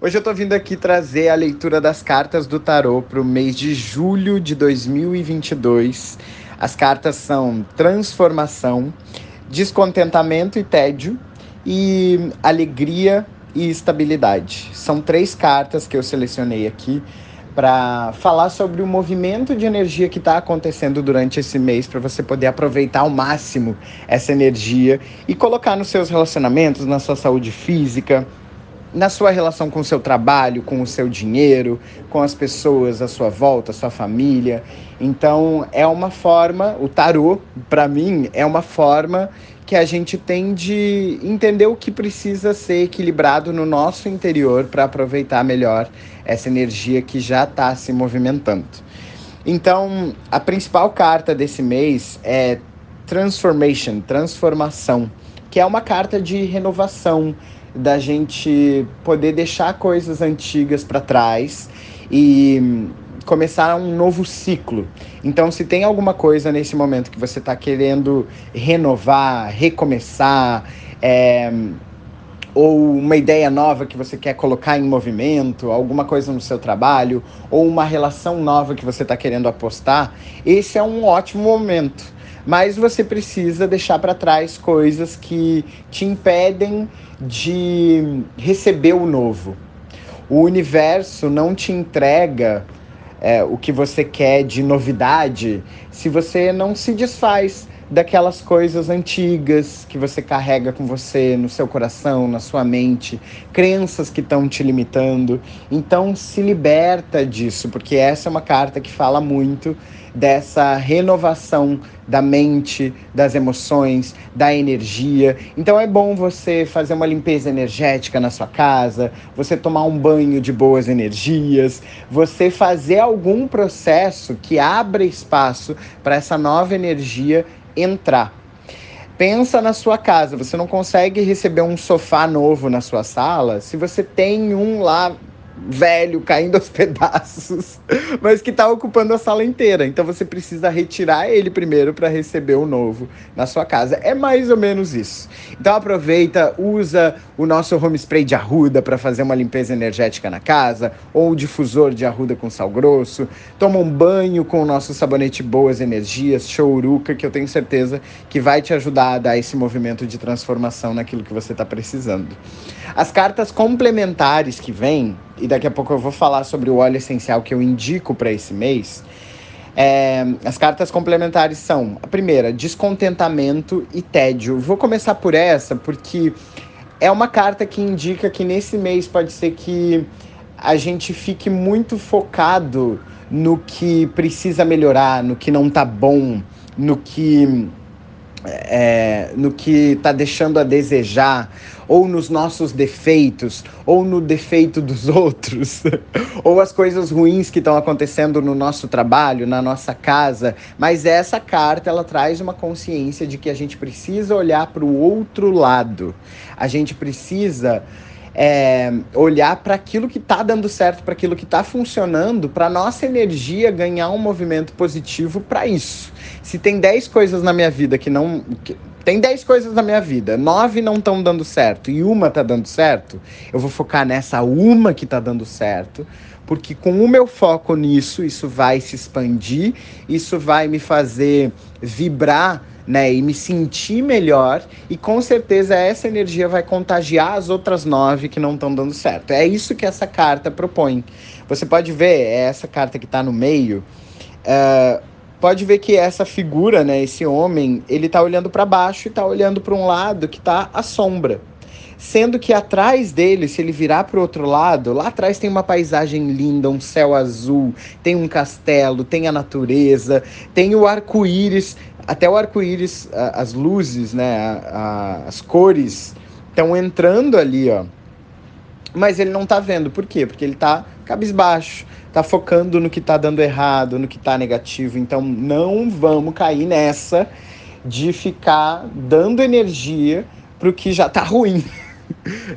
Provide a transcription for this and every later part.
Hoje eu tô vindo aqui trazer a leitura das cartas do tarô para o mês de julho de 2022. As cartas são transformação, descontentamento e tédio e alegria e estabilidade. São três cartas que eu selecionei aqui para falar sobre o movimento de energia que está acontecendo durante esse mês, para você poder aproveitar ao máximo essa energia e colocar nos seus relacionamentos, na sua saúde física, na sua relação com o seu trabalho, com o seu dinheiro, com as pessoas à sua volta, sua família. Então, é uma forma, o tarô, para mim, é uma forma que a gente tem de entender o que precisa ser equilibrado no nosso interior para aproveitar melhor essa energia que já está se movimentando. Então, a principal carta desse mês é Transformation, transformação, que é uma carta de renovação, da gente poder deixar coisas antigas para trás e começar um novo ciclo. Então, se tem alguma coisa nesse momento que você está querendo renovar, recomeçar, é, ou uma ideia nova que você quer colocar em movimento, alguma coisa no seu trabalho, ou uma relação nova que você está querendo apostar, esse é um ótimo momento. Mas você precisa deixar para trás coisas que te impedem de receber o novo. O universo não te entrega é, o que você quer de novidade se você não se desfaz daquelas coisas antigas que você carrega com você no seu coração, na sua mente, crenças que estão te limitando. Então se liberta disso, porque essa é uma carta que fala muito dessa renovação da mente, das emoções, da energia. Então é bom você fazer uma limpeza energética na sua casa, você tomar um banho de boas energias, você fazer algum processo que abra espaço para essa nova energia entrar. Pensa na sua casa, você não consegue receber um sofá novo na sua sala se você tem um lá velho caindo aos pedaços, mas que está ocupando a sala inteira. Então você precisa retirar ele primeiro para receber o novo na sua casa. É mais ou menos isso. Então aproveita, usa o nosso home spray de arruda para fazer uma limpeza energética na casa, ou o difusor de arruda com sal grosso. Toma um banho com o nosso sabonete Boas Energias, Shouruka, que eu tenho certeza que vai te ajudar a dar esse movimento de transformação naquilo que você está precisando. As cartas complementares que vêm e daqui a pouco eu vou falar sobre o óleo essencial que eu indico para esse mês. É, as cartas complementares são a primeira, descontentamento e tédio. Vou começar por essa porque é uma carta que indica que nesse mês pode ser que a gente fique muito focado no que precisa melhorar, no que não tá bom, no que é, no que está deixando a desejar, ou nos nossos defeitos, ou no defeito dos outros, ou as coisas ruins que estão acontecendo no nosso trabalho, na nossa casa. Mas essa carta ela traz uma consciência de que a gente precisa olhar para o outro lado. A gente precisa é, olhar para aquilo que está dando certo, para aquilo que está funcionando, para nossa energia ganhar um movimento positivo para isso. Se tem 10 coisas na minha vida que não. Que, tem 10 coisas na minha vida, nove não estão dando certo e uma está dando certo, eu vou focar nessa uma que está dando certo, porque com o meu foco nisso, isso vai se expandir, isso vai me fazer vibrar né, e me sentir melhor, e com certeza essa energia vai contagiar as outras nove que não estão dando certo. É isso que essa carta propõe. Você pode ver, é essa carta que está no meio, uh, pode ver que essa figura, né, esse homem, ele está olhando para baixo e está olhando para um lado que está a sombra. Sendo que atrás dele, se ele virar para o outro lado, lá atrás tem uma paisagem linda, um céu azul, tem um castelo, tem a natureza, tem o arco-íris até o arco-íris, as luzes, né, as cores estão entrando ali, ó. Mas ele não tá vendo. Por quê? Porque ele tá cabisbaixo, tá focando no que tá dando errado, no que tá negativo. Então não vamos cair nessa de ficar dando energia pro que já tá ruim.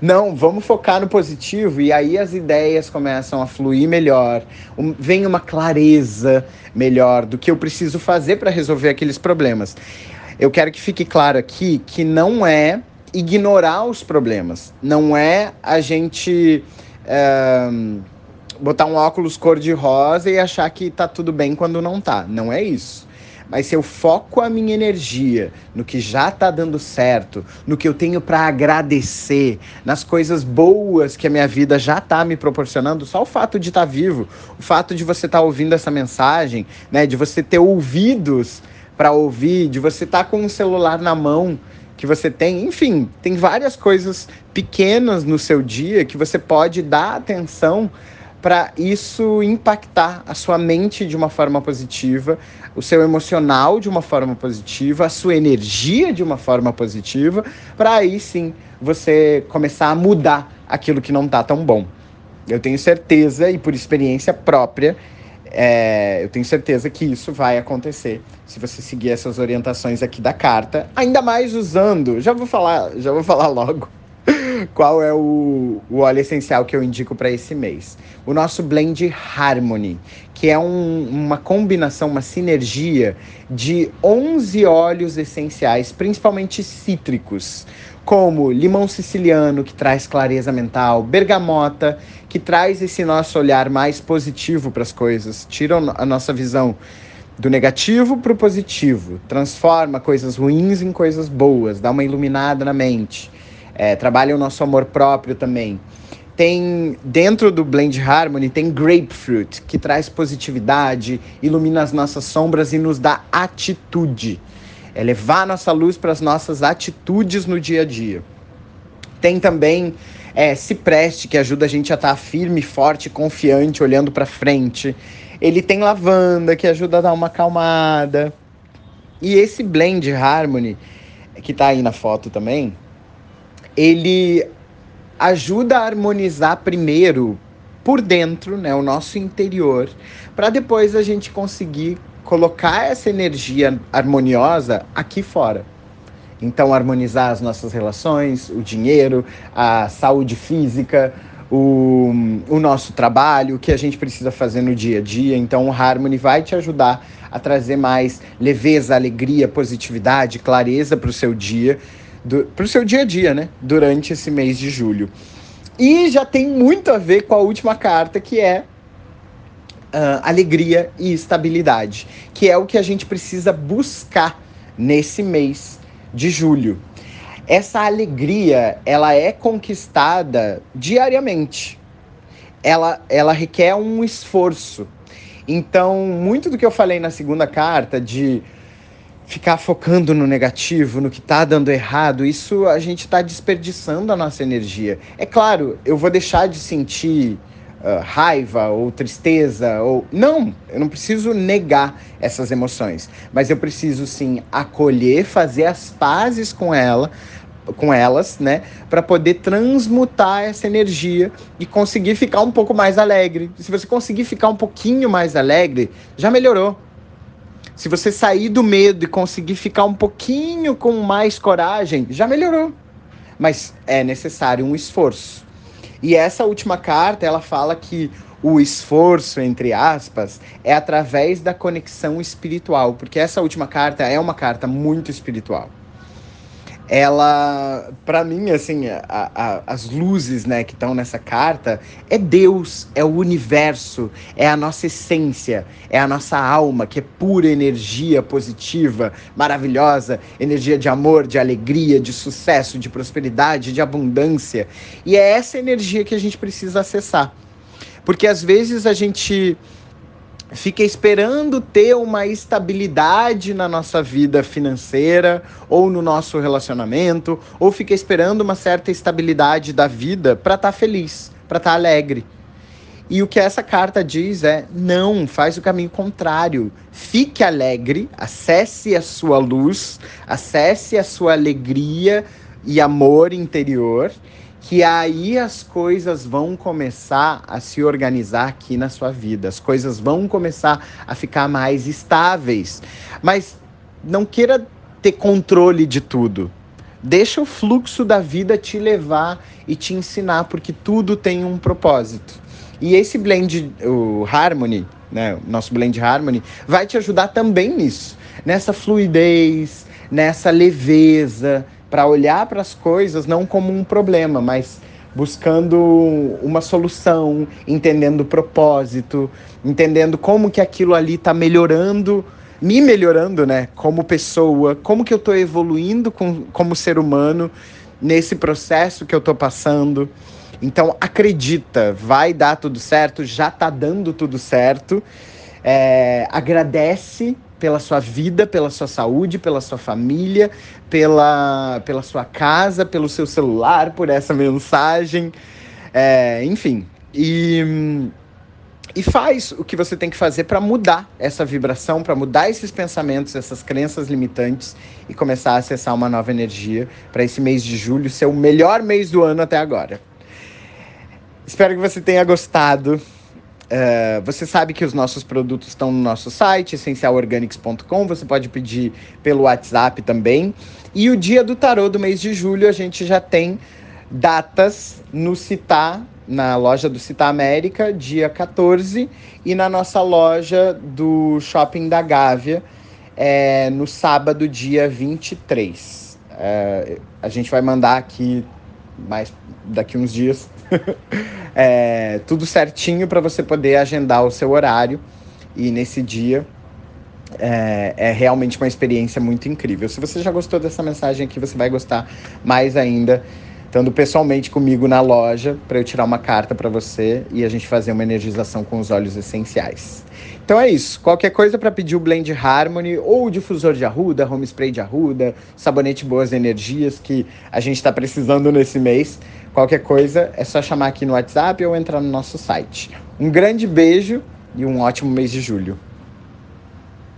Não, vamos focar no positivo e aí as ideias começam a fluir melhor, um, vem uma clareza melhor do que eu preciso fazer para resolver aqueles problemas. Eu quero que fique claro aqui que não é ignorar os problemas, não é a gente Uh, botar um óculos cor-de-rosa e achar que tá tudo bem quando não tá. Não é isso. Mas se eu foco a minha energia no que já tá dando certo, no que eu tenho para agradecer, nas coisas boas que a minha vida já tá me proporcionando, só o fato de estar tá vivo, o fato de você estar tá ouvindo essa mensagem, né, de você ter ouvidos para ouvir, de você estar tá com um celular na mão que você tem, enfim, tem várias coisas pequenas no seu dia que você pode dar atenção para isso impactar a sua mente de uma forma positiva, o seu emocional de uma forma positiva, a sua energia de uma forma positiva, para aí sim você começar a mudar aquilo que não está tão bom. Eu tenho certeza, e por experiência própria, é, eu tenho certeza que isso vai acontecer se você seguir essas orientações aqui da carta, ainda mais usando, já vou falar, já vou falar logo qual é o, o óleo essencial que eu indico para esse mês. O nosso Blend Harmony, que é um, uma combinação, uma sinergia de 11 óleos essenciais, principalmente cítricos, como limão siciliano, que traz clareza mental, bergamota, que traz esse nosso olhar mais positivo para as coisas, tira a nossa visão do negativo para o positivo, transforma coisas ruins em coisas boas, dá uma iluminada na mente é, trabalha o nosso amor próprio também. Tem dentro do Blend Harmony tem Grapefruit, que traz positividade, ilumina as nossas sombras e nos dá atitude. É levar nossa luz para as nossas atitudes no dia a dia. Tem também é, Cipreste, que ajuda a gente a estar tá firme, forte, confiante, olhando para frente. Ele tem lavanda, que ajuda a dar uma acalmada. E esse Blend Harmony, que está aí na foto também, ele ajuda a harmonizar primeiro por dentro, né, o nosso interior, para depois a gente conseguir colocar essa energia harmoniosa aqui fora. Então, harmonizar as nossas relações, o dinheiro, a saúde física, o, o nosso trabalho, o que a gente precisa fazer no dia a dia. Então, o Harmony vai te ajudar a trazer mais leveza, alegria, positividade, clareza para o seu dia para o seu dia a dia, né? Durante esse mês de julho. E já tem muito a ver com a última carta, que é uh, alegria e estabilidade, que é o que a gente precisa buscar nesse mês de julho. Essa alegria, ela é conquistada diariamente. Ela, ela requer um esforço. Então, muito do que eu falei na segunda carta de ficar focando no negativo, no que está dando errado, isso a gente está desperdiçando a nossa energia. É claro, eu vou deixar de sentir uh, raiva ou tristeza ou não, eu não preciso negar essas emoções, mas eu preciso sim acolher, fazer as pazes com ela, com elas, né, para poder transmutar essa energia e conseguir ficar um pouco mais alegre. Se você conseguir ficar um pouquinho mais alegre, já melhorou se você sair do medo e conseguir ficar um pouquinho com mais coragem, já melhorou. Mas é necessário um esforço. E essa última carta, ela fala que o esforço, entre aspas, é através da conexão espiritual, porque essa última carta é uma carta muito espiritual ela, para mim, assim, a, a, as luzes, né, que estão nessa carta, é Deus, é o universo, é a nossa essência, é a nossa alma, que é pura energia positiva, maravilhosa, energia de amor, de alegria, de sucesso, de prosperidade, de abundância. E é essa energia que a gente precisa acessar. Porque às vezes a gente fica esperando ter uma estabilidade na nossa vida financeira ou no nosso relacionamento, ou fica esperando uma certa estabilidade da vida para estar tá feliz, para estar tá alegre. E o que essa carta diz é: não, faz o caminho contrário. Fique alegre, acesse a sua luz, acesse a sua alegria e amor interior que aí as coisas vão começar a se organizar aqui na sua vida, as coisas vão começar a ficar mais estáveis. Mas não queira ter controle de tudo. Deixa o fluxo da vida te levar e te ensinar, porque tudo tem um propósito. E esse blend, o Harmony, né, nosso blend Harmony, vai te ajudar também nisso, nessa fluidez, nessa leveza, para olhar para as coisas não como um problema, mas buscando uma solução, entendendo o propósito, entendendo como que aquilo ali está melhorando, me melhorando, né, como pessoa, como que eu estou evoluindo com, como ser humano nesse processo que eu estou passando. Então acredita, vai dar tudo certo, já está dando tudo certo. É, agradece pela sua vida, pela sua saúde, pela sua família, pela, pela sua casa, pelo seu celular, por essa mensagem, é, enfim. E, e faz o que você tem que fazer para mudar essa vibração, para mudar esses pensamentos, essas crenças limitantes e começar a acessar uma nova energia para esse mês de julho ser o melhor mês do ano até agora. Espero que você tenha gostado. Uh, você sabe que os nossos produtos estão no nosso site, essencialorganics.com. Você pode pedir pelo WhatsApp também. E o dia do tarô do mês de julho, a gente já tem datas no Citar, na loja do Citar América, dia 14, e na nossa loja do Shopping da Gávea, é, no sábado, dia 23. É, a gente vai mandar aqui mais daqui uns dias é, tudo certinho para você poder agendar o seu horário. E nesse dia é, é, realmente uma experiência muito incrível. Se você já gostou dessa mensagem aqui, você vai gostar mais ainda estando pessoalmente comigo na loja para eu tirar uma carta para você e a gente fazer uma energização com os óleos essenciais. Então é isso. Qualquer coisa para pedir o Blend Harmony ou o difusor de arruda, home spray de arruda, sabonete boas energias que a gente está precisando nesse mês. Qualquer coisa é só chamar aqui no WhatsApp ou entrar no nosso site. Um grande beijo e um ótimo mês de julho.